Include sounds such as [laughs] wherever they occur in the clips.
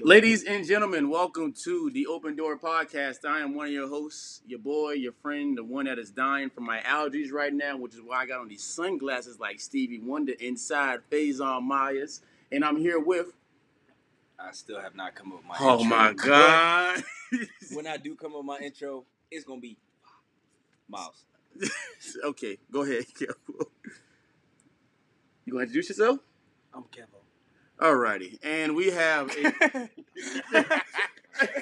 Ladies and gentlemen, welcome to the Open Door Podcast. I am one of your hosts, your boy, your friend, the one that is dying from my allergies right now, which is why I got on these sunglasses like Stevie Wonder inside Phaizon Myers. And I'm here with. I still have not come up with my Oh intro, my God. When I do come up with my intro, it's gonna be Myles. [laughs] okay, go ahead. Kevo. [laughs] You gonna introduce yourself? I'm Kevo. Alrighty. And we have a. [laughs] [laughs]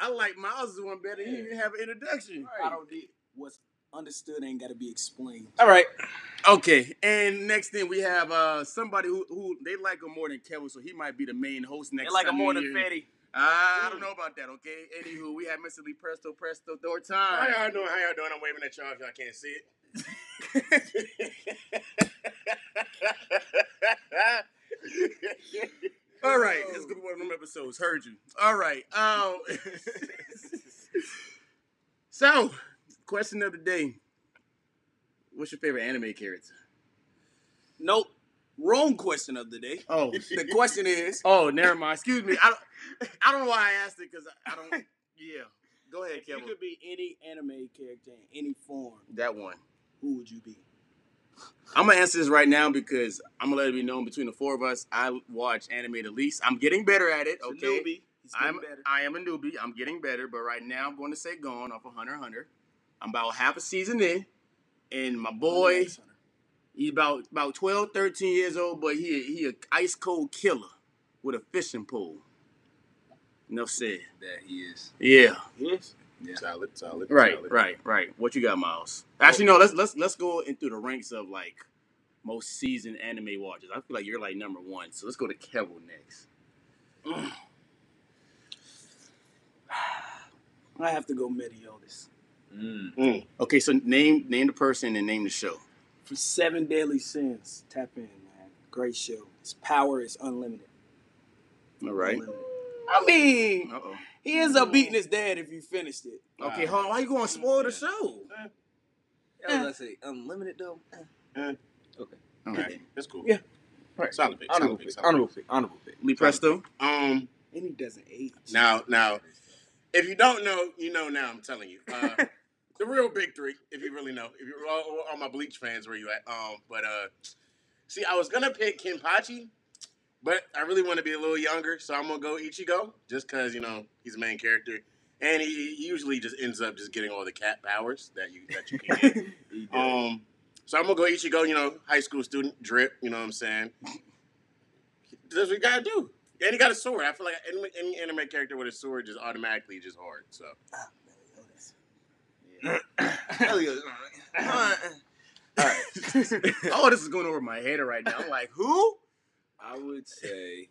I like Myles' one better. He didn't have an introduction. I don't need what's understood ain't got to be explained. All right. Okay, and next thing we have uh somebody who, who they like him more than Kevin, so he might be the main host next They like time. him more you than Fetty. Ah, I don't know about that. Okay. Anywho, we have Mr. Lee Presto Presto door How time. y'all doing? How y'all doing? I'm waving at y'all if y'all can't see it. [laughs] [laughs] All right, it's gonna be one of them episodes. Heard you. All right. Um. [laughs] so, question of the day: What's your favorite anime character? Nope. Wrong question of the day. Oh. [laughs] The question is, Oh, never mind. Excuse me. I don't. I don't know why I asked it because I, I don't. Yeah. Go ahead, you could be any anime character in any form. That one. Who would you be? I'm gonna answer this right now because I'm gonna let it be known between the four of us. I watch anime the least. I'm getting better at it. It's a Okay. newbie. He's getting I'm better. I am a newbie. I'm getting better, but right now I'm going to say gone off of Hunter x Hunter. I'm about half a season in, and my boy, he's about about 12, 13 years old, but he he a ice cold killer with a fishing pole. Enough said. That he is. Yeah. Yes. Yeah. Solid, solid. Right, solid. right, right. What you got, Myles? Actually, no. Let's let's let's go into the ranks of like most seasoned anime watchers. I feel like you're like number one. So let's go to Kevin next. [sighs] I have to go Meliodas. Mm. Okay, so name name the person and name the show. For Seven Deadly Sins, tap in, man. Great show. His power is unlimited. All right. Unlimited. I mean, Uh oh. He ends up beating his dad if you finished it. Okay, hold on. Why you going to spoil the show? Yeah, let's say unlimited though. Okay. All right. That's cool. Yeah. Right. Solid pick. Honorable Solid pick. pick. Honorable pick. Honorable pick. Lee Presto. Um. And he doesn't age. Now, now, if you don't know, you know now. I'm telling you. Uh, [laughs] the real big three, if you really know. If you're all, all my Bleach fans, where you at? Um. But uh, see, I was gonna pick Kenpachi, but I really want to be a little younger, so I'm gonna go Ichigo, just because you know he's the main character, and he, he usually just ends up just getting all the cat powers that you that you can get. [laughs] Um, so I'm gonna go Ichigo, you know, high school student, drip, you know what I'm saying? That's what you gotta do. And he got a sword. I feel like any, any anime character with a sword just automatically just hard. So Ah, Meliodas. Meliodas. All right. oh, [laughs] this is going over my head right now. I'm like, who? I would say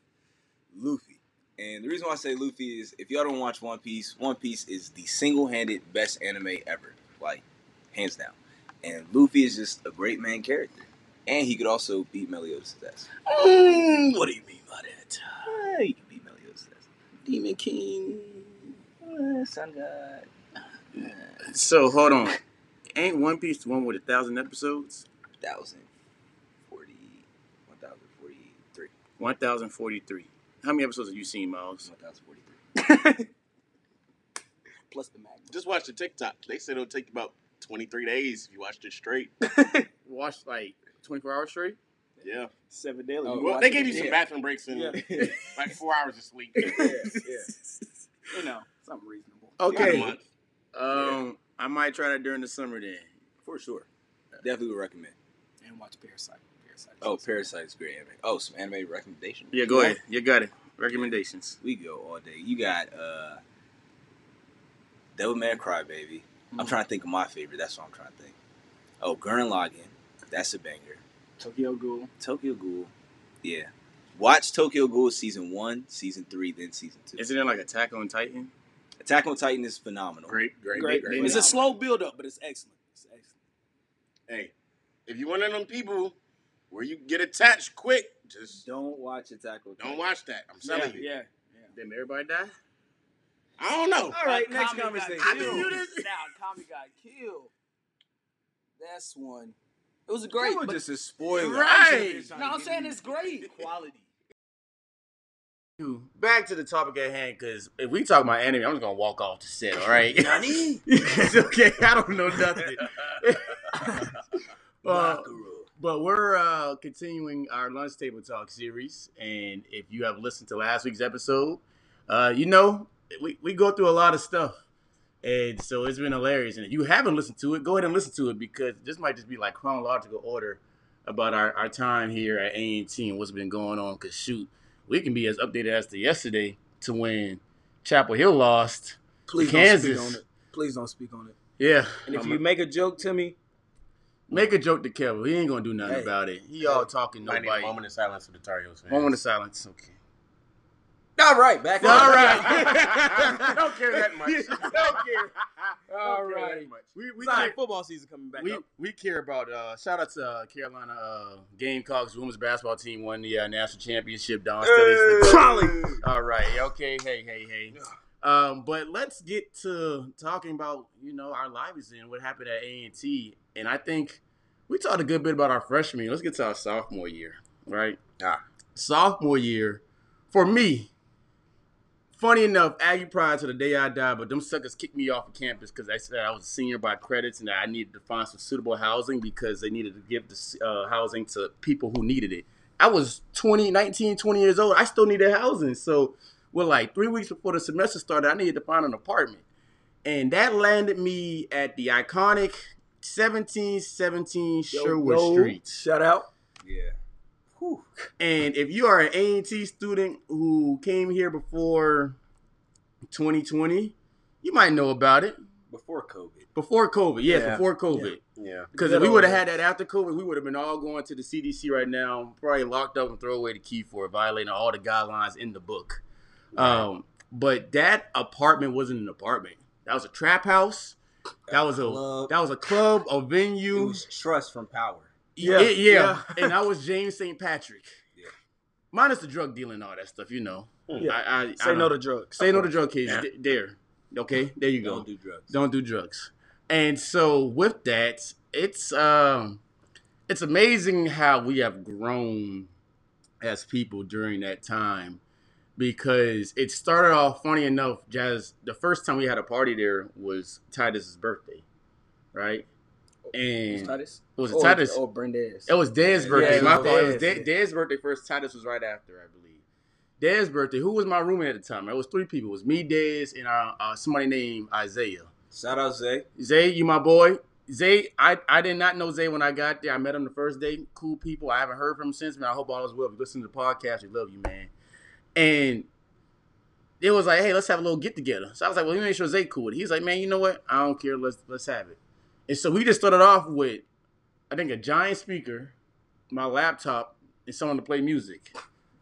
Luffy. And the reason why I say Luffy is if y'all don't watch One Piece, One Piece is the single-handed best anime ever, like hands down. And Luffy is just a great main character, and he could also beat Meliodas' ass. Mm, what do you mean by that? Yeah, he could beat Meliodas' ass. Demon King. Uh, Sun God. Uh, So hold on. Ain't One Piece the one with a thousand episodes? 1,040, 1,043, 1043. How many episodes have you seen, Myles? 1,043. [laughs] Plus the Magnum. just watch the TikTok. They said it'll take about 23 days if you watched it straight. [laughs] watch like 24 hours straight? Yeah. Seven Daily. Oh, Well, they gave you some again. bathroom breaks and Yeah. [laughs] like four hours of sleep. yeah, yeah. You know, something reasonable. Okay. month. Um, I might try that during the summer then. For sure. Definitely would recommend. And watch Parasyte. Parasyte. Oh, Parasyte's great anime. Oh, some anime recommendations. Yeah, go ahead. You got it. Recommendations. We go all day. You got uh Devilman Crybaby. I'm trying to think of my favorite. That's what I'm trying to think. Oh, Gurren Lagann. That's a banger. Tokyo Ghoul. Tokyo Ghoul. Yeah. Watch Tokyo Ghoul season one, season three, then season two. Isn't it like Attack on Titan? Attack on Titan is phenomenal. Great, great, Great. great. It's a slow build up, but it's excellent. It's excellent. Hey, if you one of them people where you get attached quick, just Don't watch Attack on Titan. don't watch that. I'm telling you. Yeah. Then everybody die? I don't know. All right, Now, next Tommy got conversation. I killed. knew this. Now Tommy got killed. That's one. It was a great. That was just a spoiler. Right. no, I'm saying it's great. quality. Back to the topic at hand, because if we talk about anime, I'm just gonna walk off the set. All right. [laughs] Nani? [laughs] it's okay. I don't know nothing. [laughs] Uh, but we're uh, continuing our lunch table talk series, and if you have listened to last week's episode, uh, you know we, we go through a lot of stuff, and so it's been hilarious. And if you haven't listened to it, go ahead and listen to it because this might just be like chronological order about our, our time here at A and T and what's been going on. Because shoot, we can be as updated as to yesterday to when Chapel Hill lost. Please Kansas. don't speak on it. Please don't speak on it. Yeah, And if I'm- you make a joke to me, make a joke to Kevin, he ain't gonna do nothing Hey. about it. He all talking Might need a nobody. moment of silence for the Tar Heels fans. Moment of silence. Okay. all right, back All on. right. [laughs] [laughs] Don't care that much. Don't care. All Don't care right. that much. We we It's all right, care, football season coming back we, up. we care about. Uh, shout out to uh, Carolina uh, Gamecocks women's basketball team won the uh, national championship. Dawn Staley's the- All right. Okay. Hey. Hey. Hey. Um, but let's get to talking about you know our lives and what happened at A and T. And I think we talked a good bit about our freshman. year. Let's get to our sophomore year, right? Ah. Sophomore year, for me. Funny enough, Aggie Pride to the day I died, but them suckers kicked me off of campus because I said I was a senior by credits and that I needed to find some suitable housing because they needed to give the uh, housing to people who needed it. I was 20, 19, 20 years old. I still needed housing. So, well, like three weeks before the semester started, I needed to find an apartment. And that landed me at the iconic 1717 Yo, Sherwood yo, Street. Shout out. Yeah. Whew. And if you are an A&T student who came here before 2020, you might know about it. Before COVID. Before COVID, yes, Yeah. before COVID. Yeah. Because Good if we would have had that after COVID, we would have been all going to the CDC right now, probably locked up and throw away the key for it, violating all the guidelines in the book. Um, but that apartment wasn't an apartment. That was a trap house. That was a Club. that was a club, a It venue. was Truth from power. Yeah, Yeah, yeah. yeah. and I was James St. Patrick. Yeah. Minus the drug dealing and all that stuff, you know. Yeah. I, I, Say I no to drugs. say no to drug cases. Yeah. Th- There, okay, there you go. Don't do drugs. Don't do drugs. And so with that, it's um, it's amazing how we have grown as people during that time because it started off funny enough. Jazz, the first time we had a party there was Titus's birthday, right? And Titus. it was Oh, Titus. Oh, Brendez. It was Dez's birthday. yeah, my it was fault. It was Dez, De- Dez's birthday first. Titus was right after, I believe. Dez's birthday. Who was my roommate at the time? It was three people. It was me, Dez, and uh, uh, somebody named Isaiah. Shout out Zay. Zay, you my boy. Zay, I, I did not know Zay when I got there. I met him the first day. Cool people. I haven't heard from him since, man. I hope all is well. If you listen to the podcast, we love you, man. And it was like, hey, let's have a little get together. So I was like, well, let me make sure Zay cool. He's like, man, you know what? I don't care. Let's let's have it. And so we just started off with, I think, a giant speaker, my laptop, and someone to play music.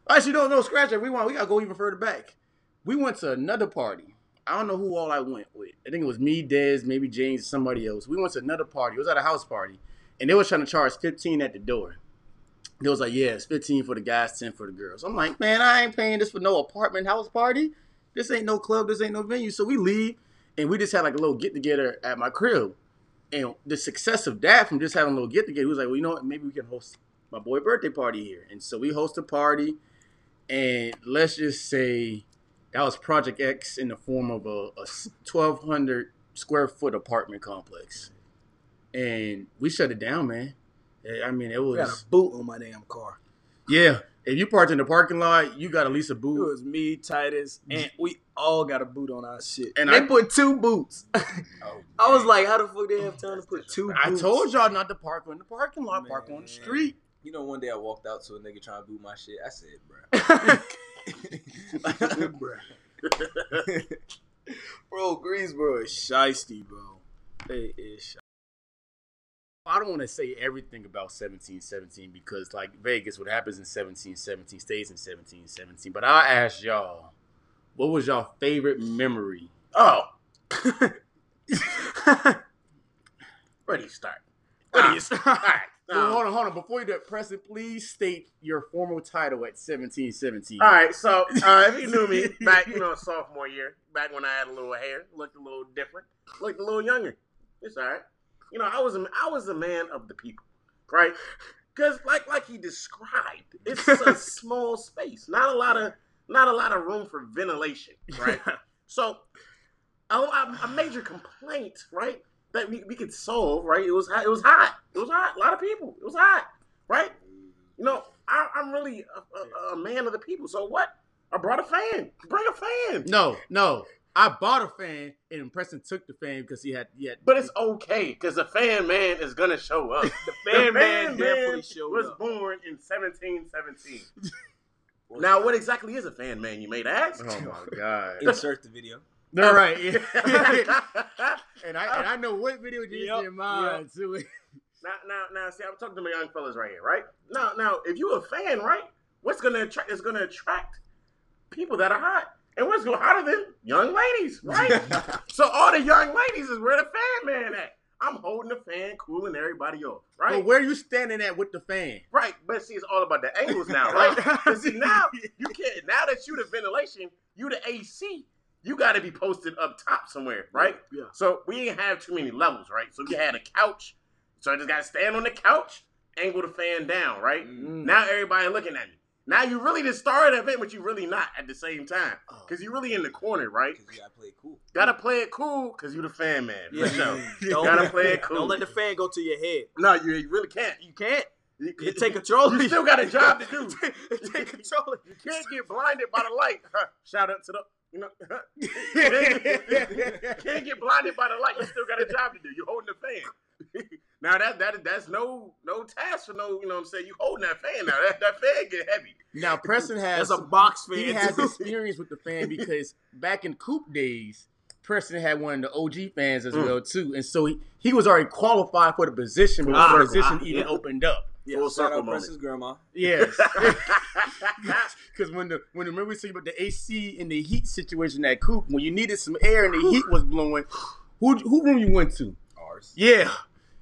Actually, no, no, scratch it. We want, we gotta go even further back. We went to another party. I don't know who all I went with. I think it was me, Dez, maybe James, somebody else. We went to another party. It was at a house party, and they was trying to charge fifteen at the door. They was like, "Yeah, it's fifteen for the guys, ten for the girls." I'm like, "Man, I ain't paying this for no apartment house party. This ain't no club. This ain't no venue." So we leave, and we just had like a little get together at my crib. And the success of that from just having a little get together, he was like, "Well, you know what? Maybe we can host my boy birthday party here." And so we host a party, and let's just say that was Project X in the form of a, a 1,200 square foot apartment complex. And we shut it down, man. I mean, it I got was, a boot on my damn car. yeah. If you parked in the parking lot, you got at least a boot. It was me, Titus, and we all got a boot on our shit. And And they I- put two boots. [laughs] Oh, I was like, how the fuck they have time to put two I boots? told y'all not to park in the parking lot, park on the street. You know, one day I walked out to a nigga trying to boot my shit. I said, bro. [laughs] [laughs] Bro, Greensboro is shisty, bro. They is shisty. I don't want to say everything about 1717 because, like Vegas, what happens in 1717 stays in 1717. But I'll ask y'all, what was y'all favorite memory? Oh. [laughs] Where do you start? Where do Ah, you start? All right. Well, um, hold on, hold on. Before you do it, Preston, please state your formal title at 1717. All right, so uh, if you knew me [laughs] back, you know, sophomore year, back when I had a little hair, looked a little different, looked a little younger. It's all right. You know, I was a, I was a man of the people, right? Because like like he described, it's a [laughs] small space, not a lot of not a lot of room for ventilation, right? so, a, a major complaint, right, that we, we could solve, right? It was hot. It was hot. It was hot. A lot of people. It was hot, right? You know, I, I'm really a, a, a man of the people. So what? I brought a fan. Bring a fan. No, no. I bought a fan and Preston took the fan because he had he had But it's okay because the fan man is gonna show up. [laughs] The fan man definitely showed was up. born in 1717. [laughs] now, what exactly is a fan man? You may ask. Oh my [laughs] god. Insert the video. All right. yeah. and I and I know what video you Yep, in mind too. now, now, now, see, I'm talking to my young fellas right here, right? Now, now, if you a fan, right? What's gonna attract? Is gonna attract people that are hot, and what's going hotter than young ladies, right? [laughs] so all the young ladies is where the fan man at. I'm holding the fan, cooling everybody off, right? But where you standing at with the fan? Right, but see, it's all about the angles now, [laughs] right? see, now you can't. Now that you the ventilation, you the AC, you got to be posted up top somewhere, right? Yeah. So we didn't have too many levels, right? So we had a couch, so I just got to stand on the couch, angle the fan down, right? Mm. Now everybody looking at me. Now you really just started an event, but you really not at the same time, Oh. because you really in the corner, right? Because you gotta play it cool. Gotta play it cool, cause you the fan man. Yeah. Sure. [laughs] Don't, Gotta play it cool. Don't let the fan go to your head. No, you, you really can't. You can't. You, You [laughs] take control. You still got a job to do. [laughs] take control. You can't get blinded by the light. Shout out to the, you know, can't get blinded by the light. You still got a job to do. You're holding the fan. [laughs] now that that that's no no task for no, you know what I'm saying? You holding that fan now. That that fan get heavy. Now Preston has That's a box fan. he has experience with the fan [laughs] because back in Coop days, Preston had one of the OG fans as Mm. well too, and so he, he was already qualified for the position before Ah, the position ah, even yeah. opened up. Yeah, Full Shout circle out moment. Preston's grandma. Yes, [laughs] because when the when remember we talking about the AC and the heat situation at Coop, when you needed some air and the heat was blowing, who who room you went to? Yeah.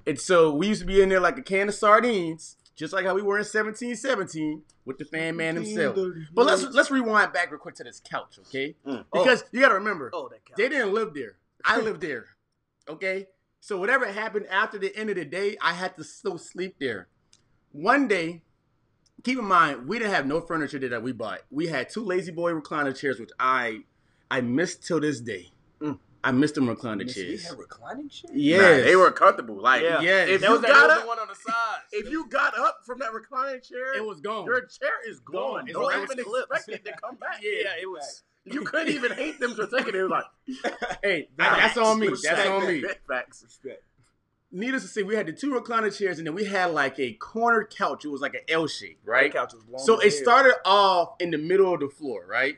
And so we used to be in there like a can of sardines, just like how we were in 1717 with the fan man himself. But let's let's rewind back real quick to this couch, okay? Mm. Because you gotta remember, Oh, that couch. they didn't live there. I lived there. Okay? So whatever happened after the end of the day, I had to still sleep there. One day, keep in mind, we didn't have no furniture that we bought. We had two lazy boy recliner chairs, which I I miss till this day. Mm. I missed them recliner Miss, we chairs. had reclining shit. Yeah, Nah, they were comfortable. Like Yeah. Yes. if That you was got other up, one on the side. if you got up from that reclining chair, It was gone. your chair is gone. Gone. It's Don't like even it's expect it to come back. [laughs] yeah, it was. You couldn't even hate them for taking it. It was like [laughs] Hey, [laughs] that- that's on me. That's on me. Facts. Respect. Needless to say, we had the two recliner chairs, and then we had like a corner couch. It was like an L shape, That right? couch was long. So as it hell. started off in the middle of the floor, right?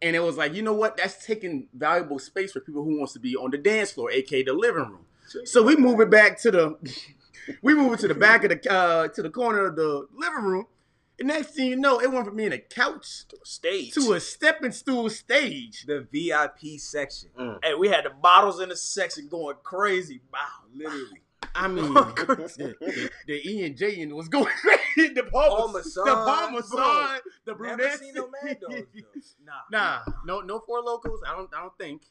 And it was like, you know what? That's taking valuable space for people who wants to be on the dance floor, aka the living room. So we move it back to the, [laughs] we move it to the back of the, uh, to the corner of the living room. And next thing you know, it went from being a couch to a stage. to a stepping stool stage. The VIP section. Hey, we had the bottles in the section going crazy. Wow. Literally. I [laughs] mean, the, the, the E and J and was going [laughs] crazy. The Paul, oh, Paul Masson, the Paul Masson, the Never brunette. no Mad [laughs] Dogs, though. Nah. Nah, no, no Four Lokos. I don't, I don't think.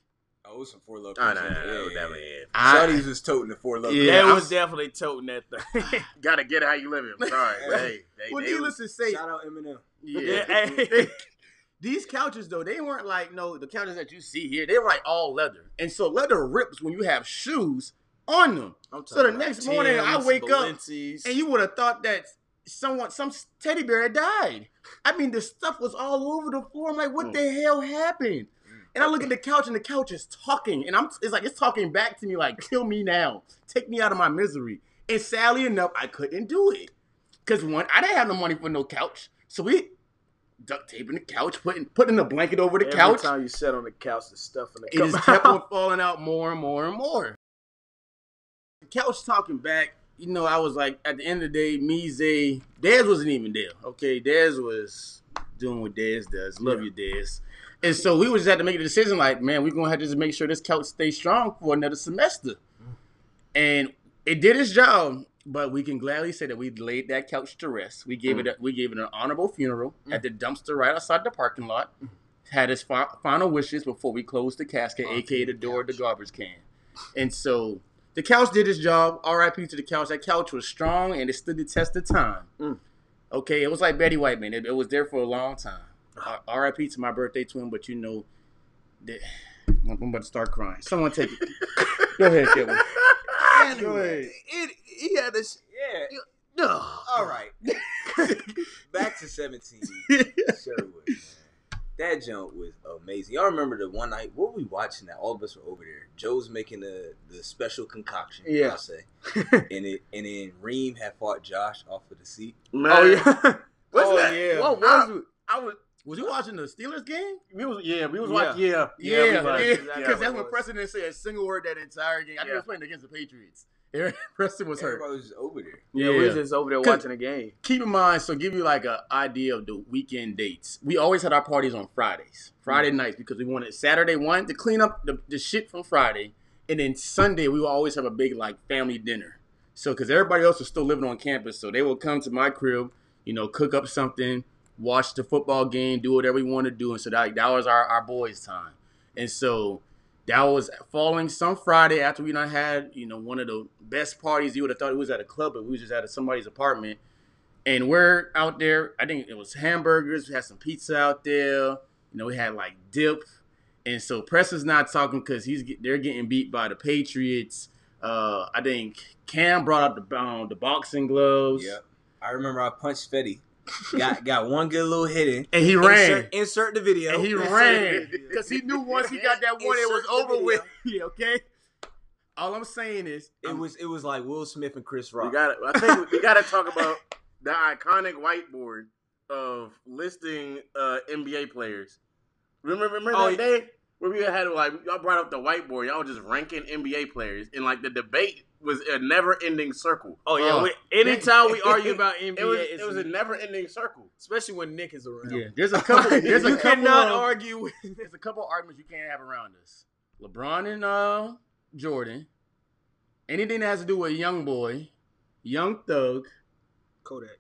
Oh, it was some Four Lokos. Oh, no, no, yeah, no, yeah, no, yeah, definitely. yeah. I- Shawty's was toting the Four Lokos. Yeah, That I'm- was definitely toting that thing. Gotta get it how you live it. I'm sorry. but hey, they, Well, they needless was, to say, Shout out Eminem. yeah, Yeah, hey. these couches though they weren't like no the couches that you see here. They were like all leather, and so leather rips when you have shoes on them. So the next about morning, I Tim's, wake up, And you would have thought that someone, some teddy bear had died. I mean, the stuff was all over the floor. I'm like, what Mm. the hell happened? And I look at the couch, and the couch is talking, and I'm it's like it's talking back to me, like, kill me now, take me out of my misery. And sadly enough, I couldn't do it because one, I didn't have no money for no couch, so we duct taping the couch, putting putting a blanket over the couch. Every couch. time you sat on the couch, the stuff in the It just [laughs] kept on falling out more and more and more. Couch talking back, you know, I was like, at the end of the day, me, Zay, Dez wasn't even there. Okay, Dez was doing what Dez does. Love you, Dez. And so we was just had to make a decision like, man, we're gonna have to just make sure this couch stays strong for another semester. Mm. And it did its job, but we can gladly say that we laid that couch to rest. We gave mm. it a, we gave it an honorable funeral mm. at the dumpster right outside the parking lot. Had his fi- final wishes before we closed the casket, oh, aka the door of the garbage can. And so the couch did its job. R.I.P. to the couch. That couch was strong and it stood the test of time. Mm. Okay, it was like Betty White, man. It, it was there for a long time. [sighs] R.I.P. to my birthday twin, but you know that [sighs] I'm about to start crying. Someone take it. Go ahead, Kevin. [laughs] Go ahead. It, he had this. Yeah. No. All right. [laughs] Back to 17. [laughs] Sherwood, man. That jump was amazing. Y'all remember the one night? What were we watching that? All of us were over there. Joe's making the the special concoction. Yeah. I'll say. [laughs] and it and then Reem had fought Josh off of the seat. Man, Oh yeah. [laughs] What's oh that? yeah. what was it? I was. Was you watching the Steelers game? We was yeah. We was Yeah. watching yeah. Yeah, we yeah, was. [laughs] because Yeah, that's when Preston said a single word that entire game. I think he Yeah. was playing against the Patriots. Aaron [laughs] Preston was hurt. Everybody was over there. Yeah, we was just over there watching the game. Keep in mind, so give you like an idea of the weekend dates. We always had our parties on Fridays, Friday Mm-hmm. nights, because we wanted Saturday one to clean up the, the shit from Friday, and then Sunday we would always have a big like family dinner. So because everybody else was still living on campus, so they would come to my crib, you know, cook up something, watch the football game, do whatever we want to do, and so that that was our our boys' time. And so that was falling some Friday after we done had, you know, one of the best parties. You would have thought it was at a club, but we was just at somebody's apartment. And we're out there. I think it was hamburgers. We had some pizza out there. You know, we had like dip. And so Press is not talking because he's they're getting beat by the Patriots. Uh, I think Cam brought out the um, the boxing gloves. Yep. I remember I punched Fetty. Got got one good little hit in. And he ran. Insert, insert the video. and he Insert ran because he knew once he got that one, it was over with. [laughs] Yeah, okay. All I'm saying is, It was it was like Will Smith and Chris We Rock. got. I think we got to talk about [laughs] the iconic whiteboard of listing uh, NBA players. Remember, remember Oh, that day where we had like y'all brought up the whiteboard. Y'all was just ranking NBA players, and like the debate was a never-ending circle. Oh yeah. Oh. we, anytime we argue about NBA, [laughs] It was. it's, It was a never-ending circle. especially when Nick is around. yeah, there's a [laughs] couple. There's a you couple. cannot of- argue with. [laughs] There's a couple arguments you can't have around us. LeBron and uh Jordan. Anything that has to do with young boy, young thug. Kodak.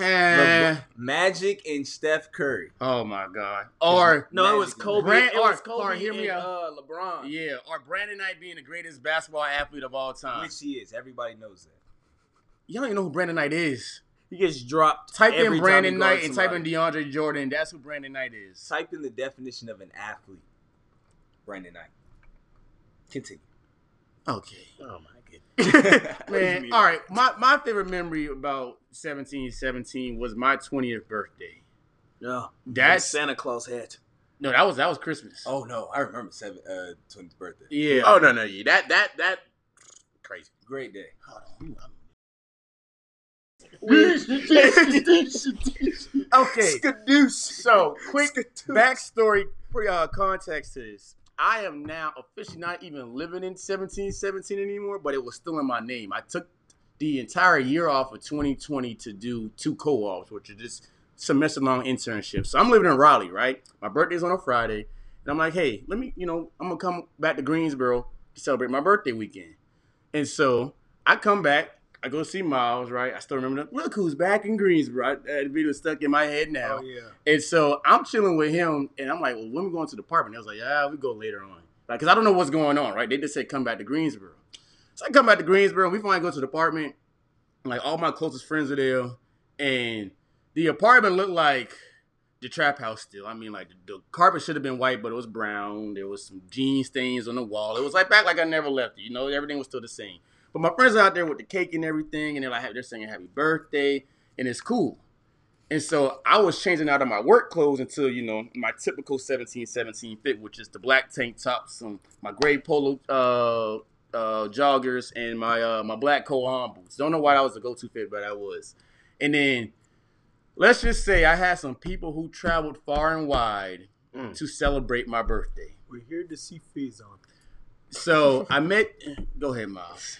Eh, [laughs] Magic and Steph Curry. oh my god. Or No, it was Magic. Kobe. Brand- it was or- Kobe or hear me and out. uh, LeBron. yeah, or Brandon Knight being the greatest basketball athlete of all time. Which he is. Everybody knows that. Y'all don't even know who Brandon Knight is. He gets dropped. Type every in time Brandon he Knight and type in. DeAndre Jordan. That's who Brandon Knight is. Type in the definition of an athlete. Brandon Knight. Continue. Okay. Oh my [laughs] [laughs] Man, all right. My my favorite memory about 1717 was my 20th birthday. No, That's Santa Claus hat. no, that was that was Christmas. Oh no, I remember seven uh 20th birthday. yeah. Oh no, no, yeah, that that that crazy. Great day. [laughs] okay. So, quick backstory, pre- uh, context to this. I am now officially not even living in 1717 anymore, but it was still in my name. I took the entire year off of 2020 to do two co-ops, which are just semester long internships. So I'm living in Raleigh, right? My birthday's on a Friday, and I'm like, hey, let me, you know, I'm gonna come back to Greensboro to celebrate my birthday weekend. And so I come back, I go see Myles, right? I still remember that. Look who's back in Greensboro. I, that video stuck in my head now. Oh yeah. And so I'm chilling with him, and I'm like, well, when we going to the apartment? They was like, yeah, we go later on. Like, cause I don't know what's going on, right? They just said come back to Greensboro. So I come back to Greensboro, and we finally go to the apartment. Like all my closest friends are there, and the apartment looked like the trap house still. I mean, like the, the carpet should have been white, but it was brown. There was some jean stains on the wall. It was like back like I never left it. You know, everything was still the same. But my friends are out there with the cake and everything, and they're like, they're singing happy birthday, and it's cool. And so I was changing out of my work clothes until, you know, my typical 1717 fit, which is the black tank top, some my gray polo uh, uh, joggers, and my uh, my black Kohan boots. Don't know why that was a go-to fit, but I was. And then let's just say I had some people who traveled far and wide Mm. to celebrate my birthday. We're here to see Phaizon. So I met. Go ahead, Myles.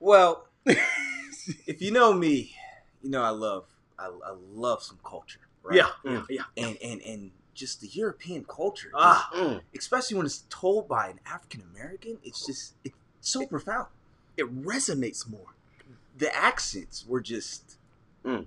Well, [laughs] if you know me, you know I love I, I love some culture. Right? Yeah. Mm. Yeah. And and and just the European culture. Ah. Mm. especially when it's told by an African American, it's just it's so profound. It resonates more. The accents were just. Mm.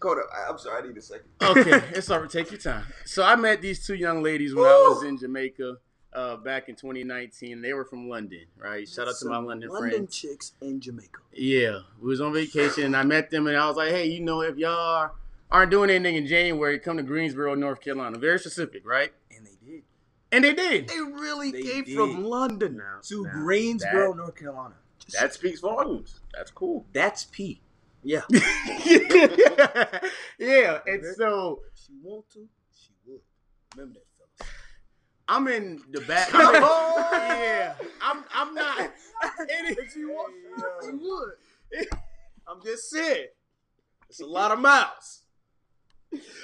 Go to, I'm sorry, I need a second. Okay, [laughs] it's all right. Take your time. So I met these two young ladies when I was in Jamaica uh, back in 2019. They were from London, right? Shout out to my London, London friends. London chicks in Jamaica. Yeah, we was on vacation and I met them and I was like, hey, you know, if y'all are, aren't doing anything in January, come to Greensboro, North Carolina. Very specific, right? And they did. And they did. They really They came did. from London Now- to now Greensboro, that- North Carolina. That speaks volumes. That's cool. That's P. Yeah. [laughs] [laughs] yeah, and so She want to, she would. Remember that, fellas. I'm in the back. Oh! [laughs] yeah, I'm. I'm not. If she want to, she would. I'm just saying. It's a lot of miles.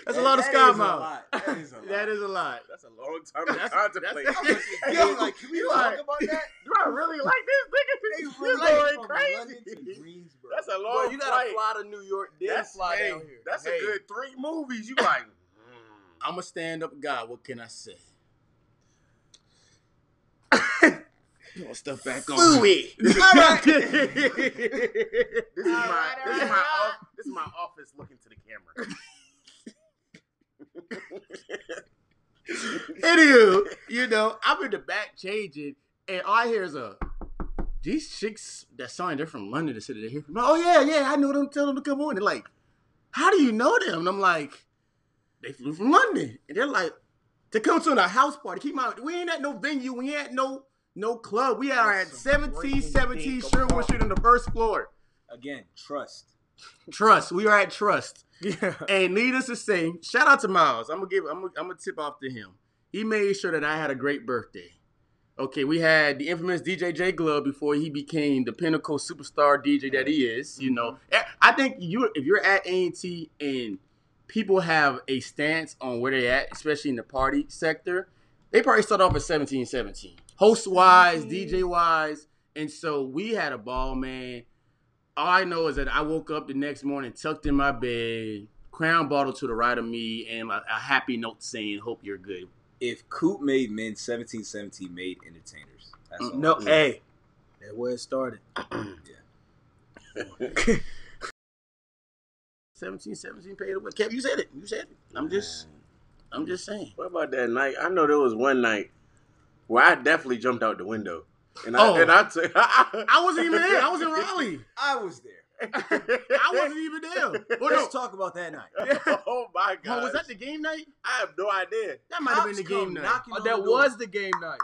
That's a lot of sky miles. That is a [laughs] lot. That is a lot. That's a long time to That's- contemplate. that's- Yeah, I'm like, can we talk like- about that? [laughs] Do I really like this nigga? This going crazy. London to Greensboro. That's a long Bro, you gotta flight. fly to New York, then That's fly hey, down here. That's Hey. a good three movies. You like? mm. I'm a stand-up guy. What can I say? Put my stuff back on. Fooey. [laughs] This is my. This is my this is my off, this is my office looking to the camera. [laughs] Anywho, you know, I'm in the back changing, and all I hear is a these chicks that sound they're from London. They said they're here from. Oh yeah, yeah, I know them. Tell them to come on. They're like, how do you know them? And I'm like, they flew from London, and they're like, to come to a house party. Keep in mind, we ain't at no venue. We ain't at no no club. We are at That's some 1717 Sherwood Street on the first floor. Again, Truth. Truth. We are at Truth. Yeah. And needless to say, shout out to Myles. I'm gonna give. I'm gonna, I'm gonna tip off to him. He made sure that I had a great birthday. Okay, we had the infamous DJ J Glove before he became the pinnacle superstar DJ that he is. You know, Eh, I think you if you're at A&T and people have a stance on where they're at, especially in the party sector, they probably start off at 1717. Host wise, mm-hmm. DJ wise, and so we had a ball, man. All I know is that I woke up the next morning, tucked in my bed, crown bottle to the right of me, and a, a happy note saying, "Hope you're good." If Coop made men, 1717 made entertainers. That's. Mm, no, hey. That's where it started. [clears throat] Yeah. 1717 paid away. Kev, you said it. You said it. I'm just, I'm just saying. What about that night? I know there was one night where I definitely jumped out the window, and I Oh. and I t- [laughs] I wasn't even there. I was in Raleigh. [laughs] I was there. I wasn't even there. [laughs] Well, Let's no. talk about that night. oh my god! Oh, was that the game night? I have no idea. That might have been the game night. Oh, that the was the game night.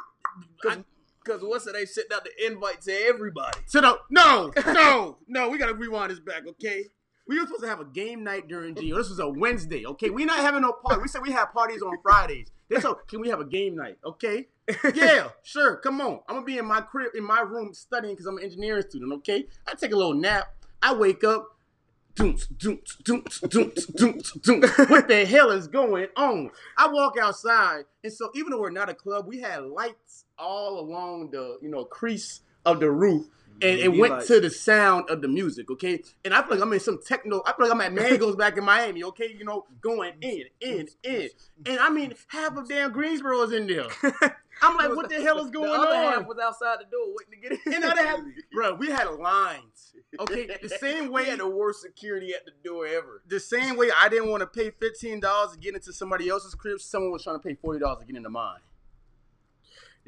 Because what's it? They sent out the invite to everybody. So no, no, no, no. We gotta rewind this back, okay? We were supposed to have a game night during Geo. This was a Wednesday, okay? We're not having no party. We said we have parties on Fridays. They so can we have a game night, okay? [laughs] Yeah, sure. Come on. I'm gonna be in my crib, in my room, studying because I'm an engineering student, okay? I take a little nap. I wake up. Doonts, doonts, doonts, doonts, doonts, doonts. What the hell is going on? I walk outside, and so even though we're not a club, we had lights all along the you know crease of the roof, and it went lights. to the sound of the music. Okay, and I feel like I'm in some techno. I feel like I'm at Mango's back in Miami. Okay, you know, going [laughs] in, in, in, and I mean half of damn Greensboro is in there. [laughs] I'm like, what the hell is going the other on? half was outside the door waiting to get in. [laughs] And other half, bro, we had lines. Okay, the same we way had the worst security at the door ever. the same way I didn't want to pay fifteen dollars to get into somebody else's crib, someone was trying to pay forty dollars to get into mine.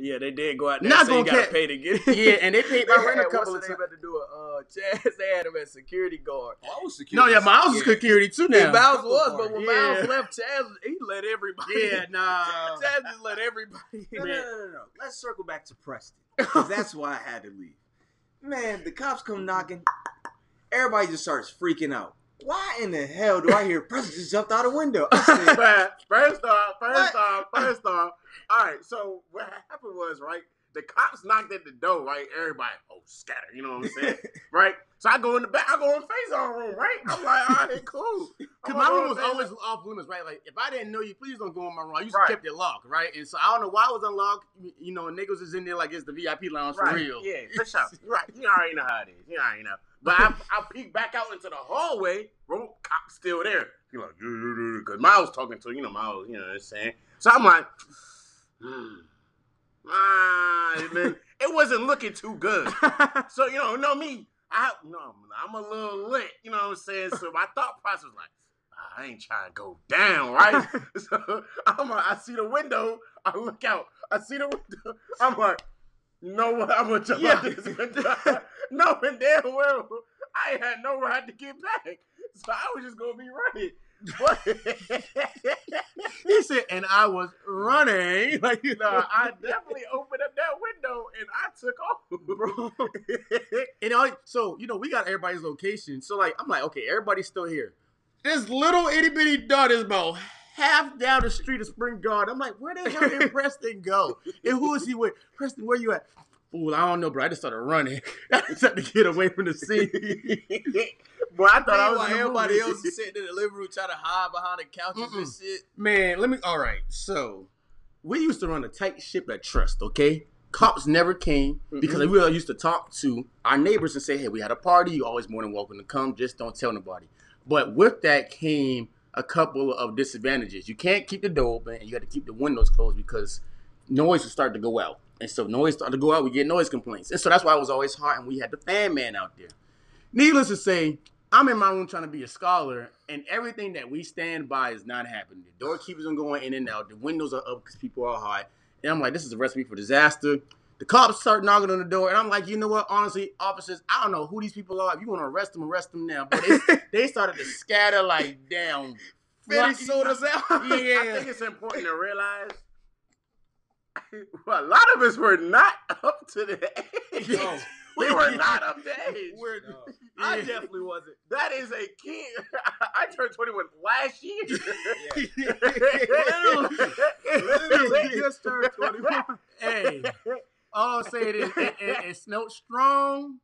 Yeah, they did go out there Not and say you gonna gotta ca- pay to get [laughs] in. Yeah, and they paid my They rent a had- couple what's of the name times. at the door? Uh, [laughs] Chaz, they had him as security guard. Oh, I was security. No, yeah, Myles is Yeah. security too Yeah, now. Myles Couple was, but when Yeah. Myles left, Chaz, he let everybody. Yeah, nah. [laughs] Chaz just let everybody. No, in. no, no, no, no. Let's circle back to Preston. 'cause that's why I had to leave. Man, the cops come knocking. Everybody just starts freaking out. Why in the hell do I hear Preston just jumped out a window? I [laughs] said, But first off, first [laughs] What? off, first off. All right, so what happened was right. The cops knocked at the door, right? Everybody, oh, scatter. You know what I'm saying, [laughs] right? So I go in the back. I go in the Phaizon room, right? I'm like, all right, cool. Cause my room was man. always off limits, right? Like if I didn't know you, please don't go in my room. I used Right. to keep it locked, right? And so I don't know why it was unlocked. You know, niggas is in there like it's the VIP lounge for real. Yeah, for sure. right. You already know how it is. You already know. But I, I peek back out into the hallway. Cop still there. He like, because Myles talking to you know Myles. You know what I'm saying. So I'm like, hmm. Ah, then [laughs] it wasn't looking too good. [laughs] So you know, know me. I no, I'm a little lit. You know what I'm saying. So my thought process was like, "Ah, I ain't trying to go down, right? [laughs] so I'm like, I see the window. I look out. I see the window. I'm like, you know what? I'm gonna jump out this window, knowing damn well I had no right to get back. So I was just gonna be running. [laughs] he said, and I was running. [laughs] Like, you know, I [laughs] definitely opened up that window and I took off, bro. and all, so, you know, we got everybody's location. So, like, I'm like, okay, everybody's still here. This little itty bitty dot is about half down the street of Spring Garden. I'm like, where the hell did Preston go? And who is he with? Preston, where you at? Fool, I don't know, bro. I just started running. [laughs] I just had to get away from the scene. [laughs] Boy, I thought I was Meanwhile, everybody movie. else is sitting in the living room trying to hide behind the couches and Mm-mm. shit. Man, let me. All right, so we used to run a tight ship at Truth. Okay, cops never came because we all used to talk to our neighbors and say, "Hey, we had a party. You always more than welcome to come. Just don't tell nobody." But with that came a couple of disadvantages. You can't keep the door open, and you got to keep the windows closed because noise would start to go out. And so noise started to go out, we get noise complaints. And so that's why it was always hot, and we had the fan man out there. Needless to say, I'm in my room trying to be a scholar, and everything that we stand by is not happening. The door keeps on going in and out. The windows are up because people are hot. And I'm like, this is a recipe for disaster. The cops start knocking on the door, and I'm like, you know what? Honestly, officers, I don't know who these people are. If you want to arrest them, arrest them now. But they, [laughs] they started to scatter like down. Fetty Fly- sodas out. Yeah. [laughs] I think it's important to realize [laughs] well, a lot of us were not [laughs] up to the age. No. We were not up to age. We're- [laughs] I Yeah. definitely wasn't. That is a key. I turned 21 last year. Literally just turned 21. Hey, all I'm saying is it, it, it snowed strong,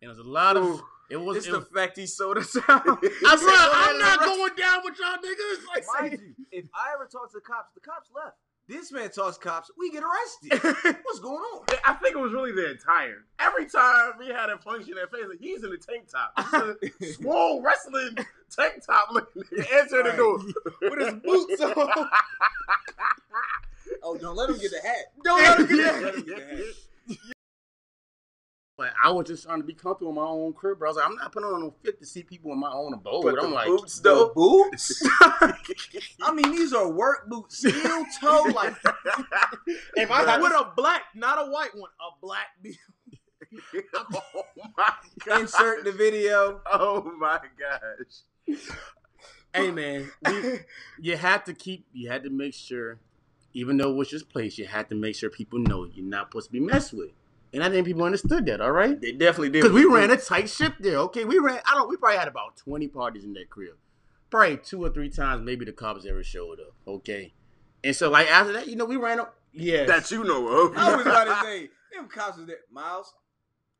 and there's a lot of. It was. It's It the was fact he sold us out. I said, I'm not going down with y'all niggas. Like, Mind you, if I ever talk to the cops, the cops left. This man talks cops, we get arrested. [laughs] What's going on? I think it was really the attire. Every time we had a function at Facebook, he's in a tank top. He's a [laughs] swole wrestling tank top looking answering the door. [laughs] with his boots on. Oh, don't let him get the hat. Don't let him get Don't let that. him get the hat. But I was just trying to be comfortable in my own crib, bro. I was like, I'm not putting on no fit to see people in my own abode. But I'm the like, boots, The though. boots? [laughs] I mean, these are work boots, steel toe, like [laughs] if I had with a black, not a white one, a black. be- [laughs] oh my god. Insert the video. Oh my gosh. hey man, we, you had to keep, you had to make sure, even though it was just place, you had to make sure people know you're not supposed to be messed with. And I think people understood that, all right? They definitely did. Because we ran a tight ship there. Okay, we ran. I don't. We probably had about twenty parties in that crib. Probably two or three times, maybe the cops ever showed up. Okay, and so like after that, you know, we ran up. Yeah. That you know of. I was about to [laughs] say, them cops was there. Myles.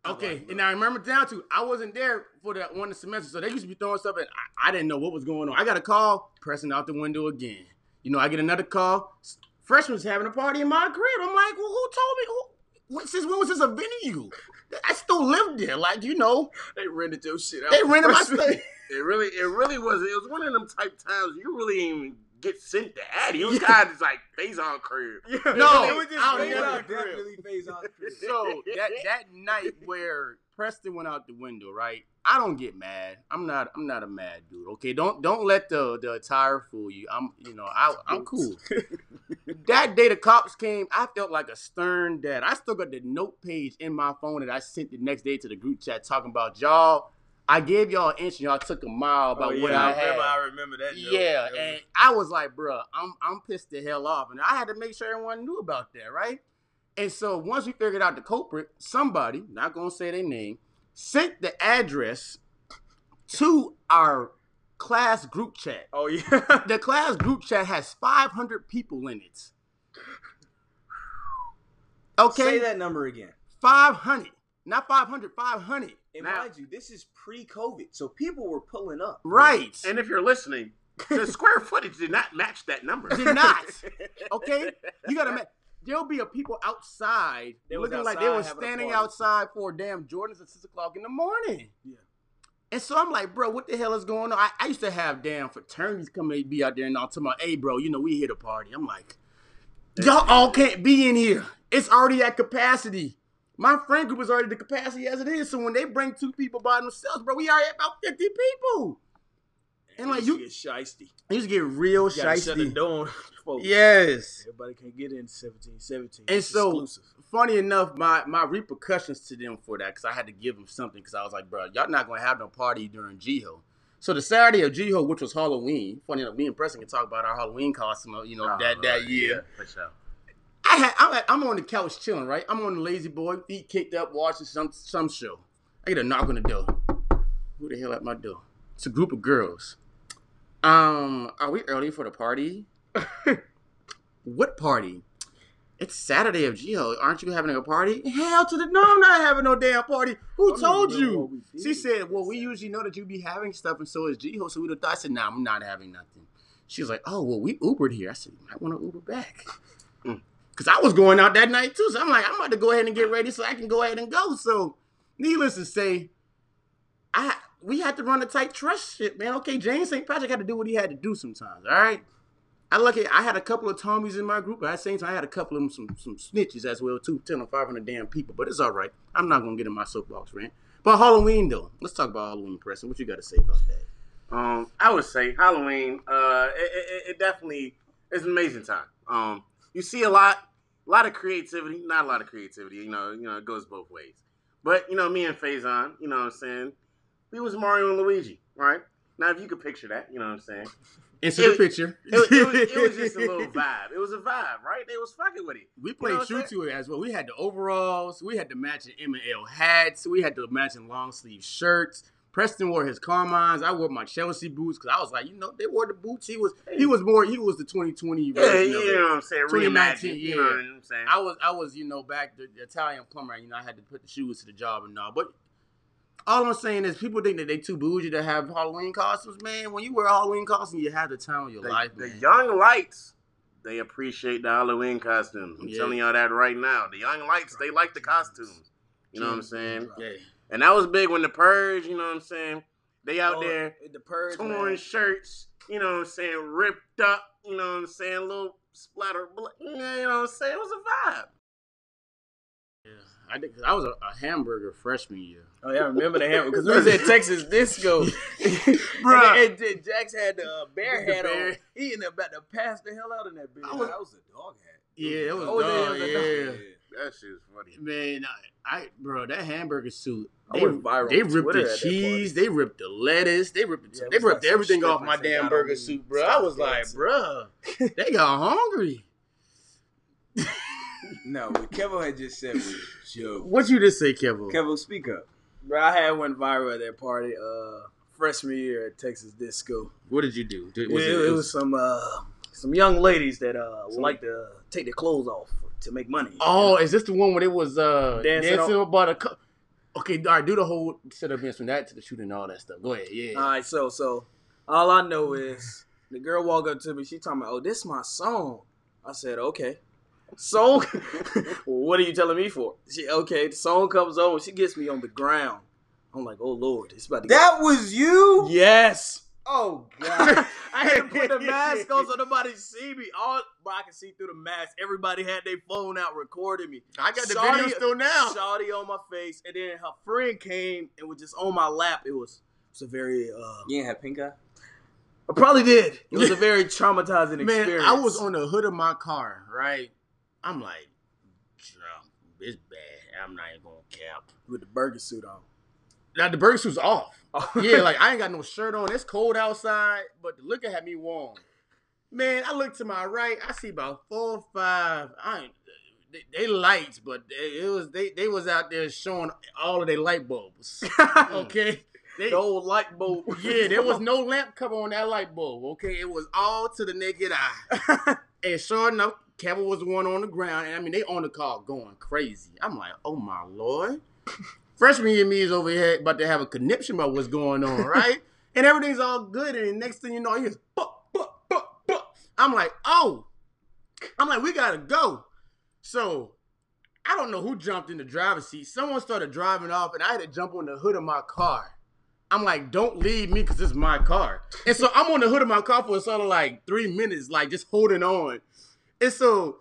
Okay, and I remember down to I wasn't there for that one semester, so they used to be throwing stuff, and I, I didn't know what was going on. I got a call, Preston out the window again. You know, I get another call. Freshman's having a party in my crib. I'm like, well, who told me? Who, what, since when was this a venue? I still lived there, like you know. They rented your shit out. They rented my Freshman. space. [laughs] It really, it really was. It was one of them type times you really didn't even get sent to Addy. It was kind of just like Phaizon crib. Yeah. No, it was just I'll straight never out agree. Definitely Phaizon. [laughs] crib. so that that night where Preston went out the window, right? I don't get mad. I'm not. I'm not a mad dude. Okay, don't don't let the the attire fool you. I'm you know I I'm cool. [laughs] that day the cops came, I felt like a stern dad. I still got the note page in my phone that I sent the next day to the group chat talking about y'all. I gave y'all an inch and y'all took a mile about Oh, what I, I had. remember. I remember that. note. Yeah, was- and I was like, bruh, I'm I'm pissed the hell off, and I had to make sure everyone knew about that, right? And so once we figured out the culprit, somebody, not gonna say their name, sent the address to our class group chat. oh yeah. The class group chat has 500 people in it. Okay, Say that number again. 500, not 500, 500. And Now- mind you, this is pre-COVID, so people were pulling up. Right. And if you're listening, the square footage did not match that number. Did not. [laughs] Okay, you gotta. Ma- There'll be a people outside They looking like they were outside standing outside for damn Jordans at six o'clock in the morning. Yeah. And so I'm like, bro, what the hell is going on? I, I used to have damn fraternities come and be out there and all talking about, hey, bro, you know, we here to party. I'm like, y'all all can't be in here. It's already at capacity. My friend group is already the capacity as it is. So when they bring two people by themselves, bro, we already about 50 people. And like you, get shisty. you just get real You gotta shut the door [laughs] folks. Yes. Everybody can get in 17, 17. And It's so, exclusive. funny enough, my my repercussions to them for that, because I had to give them something, because I was like, bro, y'all not gonna have no party during GHO. So the Saturday of G-Ho, which was Halloween, funny enough, me and Preston can talk about our Halloween costume, uh, you know, Oh, that that year. Yeah, for sure. I had, I'm, at, I'm on the couch chilling, right? I'm on the lazy boy, feet kicked up, watching some some show. I get a knock on the door. Who the hell at my door? It's a group of girls. Um, are we early for the party? [laughs] what party? It's Saturday of Geo. Aren't you having a party? Hell to the no, I'm not having no damn party. Who told you? what we did. She said, Well, we usually know that you'd be having stuff, and so is Geo. So we would have thought I said, Nah, I'm not having nothing. She was like, Oh, well, we Ubered here. I said, I want to Uber back. Cause I was going out that night too. So I'm like, I'm about to go ahead and get ready so I can go ahead and go. So needless to say, I we had to run a tight trust shit, man. Okay, James St. Patrick had to do what he had to do sometimes. All right. I look at I had a couple of Tommies in my group, but at the same time I had a couple of them some some snitches as well too, telling 500 damn people. But it's all right. I'm not gonna get in my soapbox rant. But Halloween though, let's talk about Halloween, Preston. What you got to say about that? Um, I would say Halloween. Uh, it, it, it definitely is an amazing time. Um, you see a lot, a lot of creativity. Not a lot of creativity. You know, you know, it goes both ways. But you know, me and Phaizon, you know what I'm saying? We was Mario and Luigi, right? Now, if you could picture that, you know what I'm saying? Insert the It- picture. It, was- it, was, it was [laughs] just a little vibe. It was a vibe, right? They was fucking with it. We You know played true to it as well. We had the overalls, we had the matching M and L hats, we had the matching long sleeve shirts. Preston wore his Carmines. I wore my Chelsea boots because I was like, you know, they wore the boots. He was he was more he was the 2020 Yeah, version you of know what I'm saying? 2019, Reimagine, you know yeah. what I'm saying? I was I was you know back the, the Italian plumber. You know, I had to put the shoes to the job and all. But all I'm saying is, people think that they too bougie to have Halloween costumes. Man, when you wear a Halloween costume, you have the time of your the, life. the man. young lights, they appreciate the Halloween costumes. I'm Yeah. telling y'all that right now. The young lights, they like the costumes. You know what I'm saying? Yeah. And that was big when the purge. You know what I'm saying? They out Oh, there the purge. torn man. shirts. You know what I'm saying? Ripped up. You know what I'm saying? little splatter. blood. You know what I'm saying? It was a vibe. Yeah, I did. 'cause I was a, a hamburger freshman year. Oh yeah, I remember the hamburger because we was [laughs] at Texas Disco, [laughs] [laughs] Bruh. and, and, and Jax had the uh, bear The hat bear. on. He ended up about to pass the hell out in that bitch. I was- that was a dog hat. Yeah, it was. Oh, dog, it was a yeah. That shit is funny. Man, I, I bro, that hamburger suit. They, went viral they ripped Twitter the cheese, they ripped the lettuce, they ripped the, Yeah, they ripped like everything off my damn burger suit, bro. I was like, dancing. bro, they got hungry. No, what Kevo had just said was joke. What you just say, Kevin? Kevo, speak up. Bro, I had went viral at that party uh, freshman year at Texas Disco. What did you do? Did- it, was it, was some uh, some young ladies that uh, Some- like to take their clothes off to make money. Oh, is this the one where it was uh Dancing dancing, on- about a cup? Okay, all right, do the whole setup events from that to the shooting and all that stuff. Go ahead, yeah. All right, so so all I know is the girl walked up to me. She talking me, "Oh, this my song." I said, "Okay." Song? [laughs] what are you telling me for? She okay. The song comes on. She gets me on the ground. I'm like, "Oh Lord, it's about to." get That was you? yes. Oh god. [laughs] I had to put the mask on so [laughs] nobody see me. All, but I can see through the mask. Everybody had their phone out recording me. I got the Shawty- video still now. Shawty on my face, and then her friend came and was just on my lap. It was, it was a very. Uh, you ain't have pink eye? I probably did. It was a very traumatizing Man, experience. I was on the hood of my car, right? I'm like, drunk. It's bad. I'm not even gonna cap. with the burger suit on. Now the burger suit's off. Oh. [laughs] yeah, like I ain't got no [laughs] shirt on. It's cold outside, but the liquor had me warm. Man, I look to my right. I see about four or five. I ain't. They, they lights, but they, it was they they was out there showing all of their light bulbs. [laughs] Okay, they, the old light bulb. yeah, there was no lamp cover on that light bulb. Okay, it was all to the naked eye. and sure enough, Kevin was the one on the ground, and I mean they on the car going crazy. I'm like, oh my lord. [laughs] Freshman year me is over here about to have a conniption about what's going on, [laughs] right? and everything's all good, and the next thing you know, he's buh, buh, buh, buh. I'm like, oh. I'm like, we gotta go. So I don't know who jumped in the driver's seat. Someone started driving off, and I had to jump on the hood of my car. I'm like, don't leave me because it's my car. And so I'm on the hood of my car for sort of like three minutes, like just holding on. And so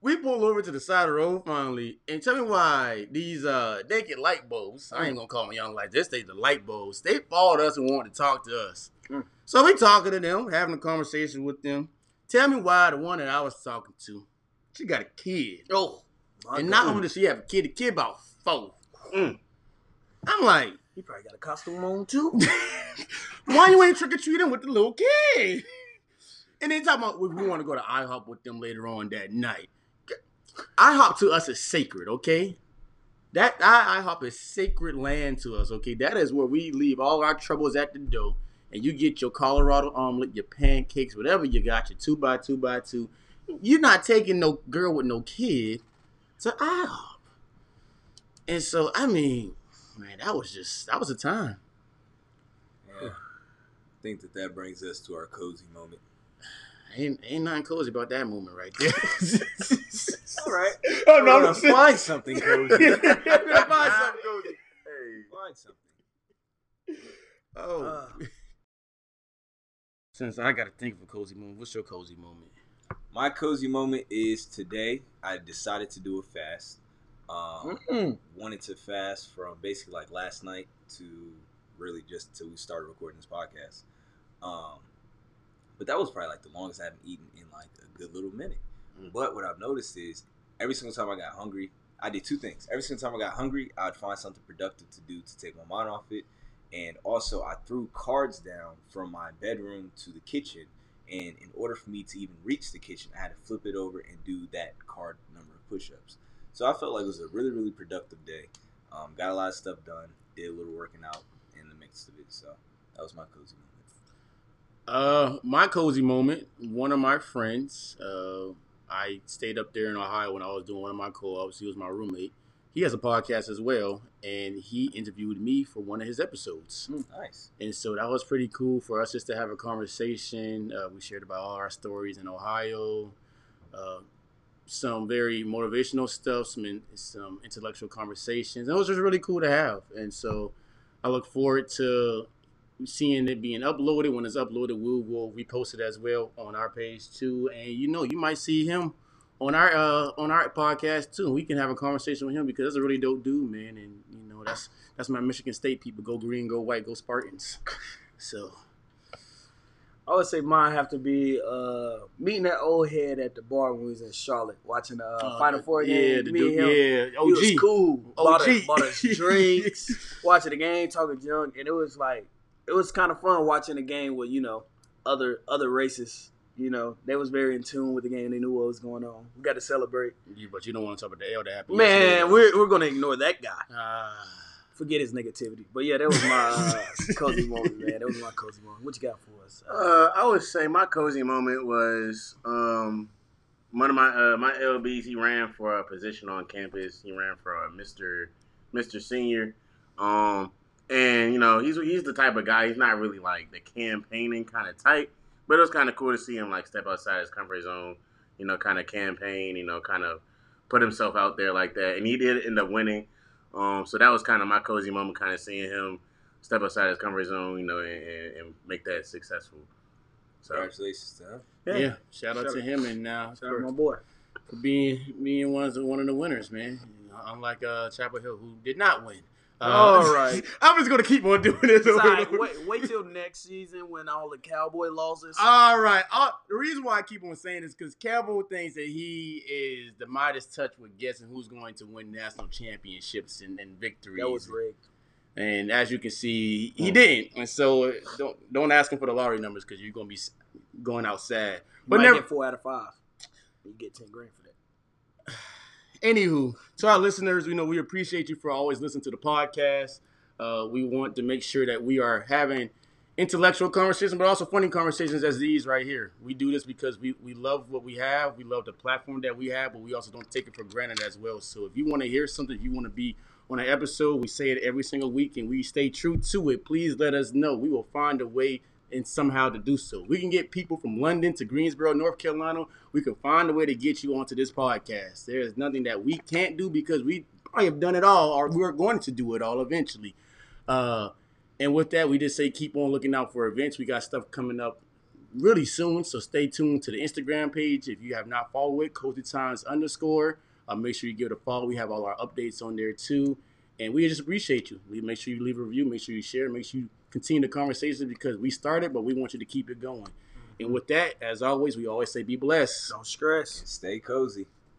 we pull over to the side of the road finally, and tell me why these uh naked light bulbs, I ain't gonna call them young lights, this they the light bulbs, they followed us and wanted to talk to us. Mm. So we talking to them, having a conversation with them. Tell me why the one that I was talking to, she got a kid. Oh, my and God. not only does she have a kid, the kid about four. Mm. I'm like, He probably got a costume on too. [laughs] Why you ain't trick or treating with the little kid? And then talking about we, want to go to IHOP with them later on that night. IHOP to us is sacred, okay? That I- IHOP is sacred land to us, okay? That is where we leave all our troubles at the door, and you get your Colorado omelet, your pancakes, whatever you got, your two by two by two. You're not taking no girl with no kid to IHOP. And so, I mean, man, that was just that was a time. I think that that brings us to our cozy moment. Ain't ain't nothing cozy about that moment right [laughs] there. All right. Oh I'm gonna [laughs] find something cozy. I'm gonna find something cozy. find something. Oh. Uh, Since I gotta think of a cozy moment, what's your cozy moment? My cozy moment is today. I decided to do a fast. Um, mm, wanted to fast from basically like last night to really just until we started recording this podcast. Um, but that was probably like the longest I haven't eaten in like a good little minute. Mm. But what I've noticed is every single time I got hungry, I did two things. Every single time I got hungry, I'd find something productive to do to take my mind off it. And also, I threw cards down from my bedroom to the kitchen. And in order for me to even reach the kitchen, I had to flip it over and do that card number of push ups. So I felt like it was a really, really productive day. Um, got a lot of stuff done. Did a little working out in the midst of it. So that was my cozy moment. Uh, my cozy moment. One of my friends. Uh, I stayed up there in Ohio when I was doing one of my co-ops. He was my roommate. He has a podcast as well, and he interviewed me for one of his episodes. Nice. And so that was pretty cool for us just to have a conversation. Uh, we shared about all our stories in Ohio, uh, some very motivational stuff, some in, some intellectual conversations. And it was just really cool to have. And so I look forward to seeing it being uploaded. When it's uploaded, we will repost it as well on our page too. And you know, you might see him on our uh, on our podcast too. We can have a conversation with him because that's a really dope dude, man. And you know, that's that's my Michigan State people. Go green, go white, go Spartans. So I would say mine have to be uh, meeting that old head at the bar when we was in Charlotte watching the uh, Final Four game. yeah, the Me and dude, him, yeah, He was OG. cool. Bought, OG. us, bought us [laughs] drinks, watching the game, talking junk, and it was like it was kind of fun watching the game with you know other other races. You know, they was very in tune with the game. They knew what was going on. We got to celebrate. You- but you don't want to talk about the L that happened. Man, yesterday. we're we're gonna ignore that guy. Ah. Forget his negativity. But yeah, that was my uh, cozy moment, man. That was my cozy moment. What you got for us? Uh, Uh, I would say my cozy moment was um, one of my uh, my LBs. He ran for a position on campus. He ran for a Mister Mister Senior, um, and you know he's he's the type of guy. He's not really like the campaigning kind of type, but it was kind of cool to see him like step outside his comfort zone. You know, kind of campaign. You know, kind of put himself out there like that, and he did end up winning. Um, so that was kind of my cozy moment, kind of seeing him step outside his comfort zone, you know, and, and, and make that successful. So Congratulations to him. yeah. shout out Shout to out. him and uh, shout out to my boy. for being being one of the, one of the winners, man. You know, unlike uh, Chapel Hill, who did not win. Uh, All [laughs] right. I'm just gonna keep on doing this. It's over all and right. Wait, wait till next season when all the Cowboy losses. All right. Uh, the reason why I keep on saying this is because Campbell thinks that he is the Midas touch with guessing who's going to win national championships and, and victories. that was rigged. And as you can see, he didn't. And so don't don't ask him for the lottery numbers because you're gonna be going out sad. But never. get four out of five. You get ten grand for that. Anywho, to our listeners, we know we appreciate you for always listening to the podcast. Uh, we want to make sure that we are having intellectual conversations, but also funny conversations as these right here. We do this because we, we love what we have. We love the platform that we have, but we also don't take it for granted as well. So if you want to hear something, you want to be on an episode, we say it every single week and we stay true to it. Please let us know. We will find a way and somehow to do so. We can get people from London to Greensboro, North Carolina. We can find a way to get you onto this podcast. There is nothing that we can't do because we probably have done it all, or we're going to do it all eventually. Uh, and with that, we just say keep on looking out for events. We got stuff coming up really soon, so stay tuned to the Instagram page. If you have not followed it, Cozy Times underscore, uh, make sure you give it a follow. We have all our updates on there too. And we just appreciate you. Make sure you leave a review, make sure you share, make sure you continue the conversation because we started, but we want you to keep it going. And mm-hmm. with that, as always, we always say be blessed. Don't stress. And stay cozy.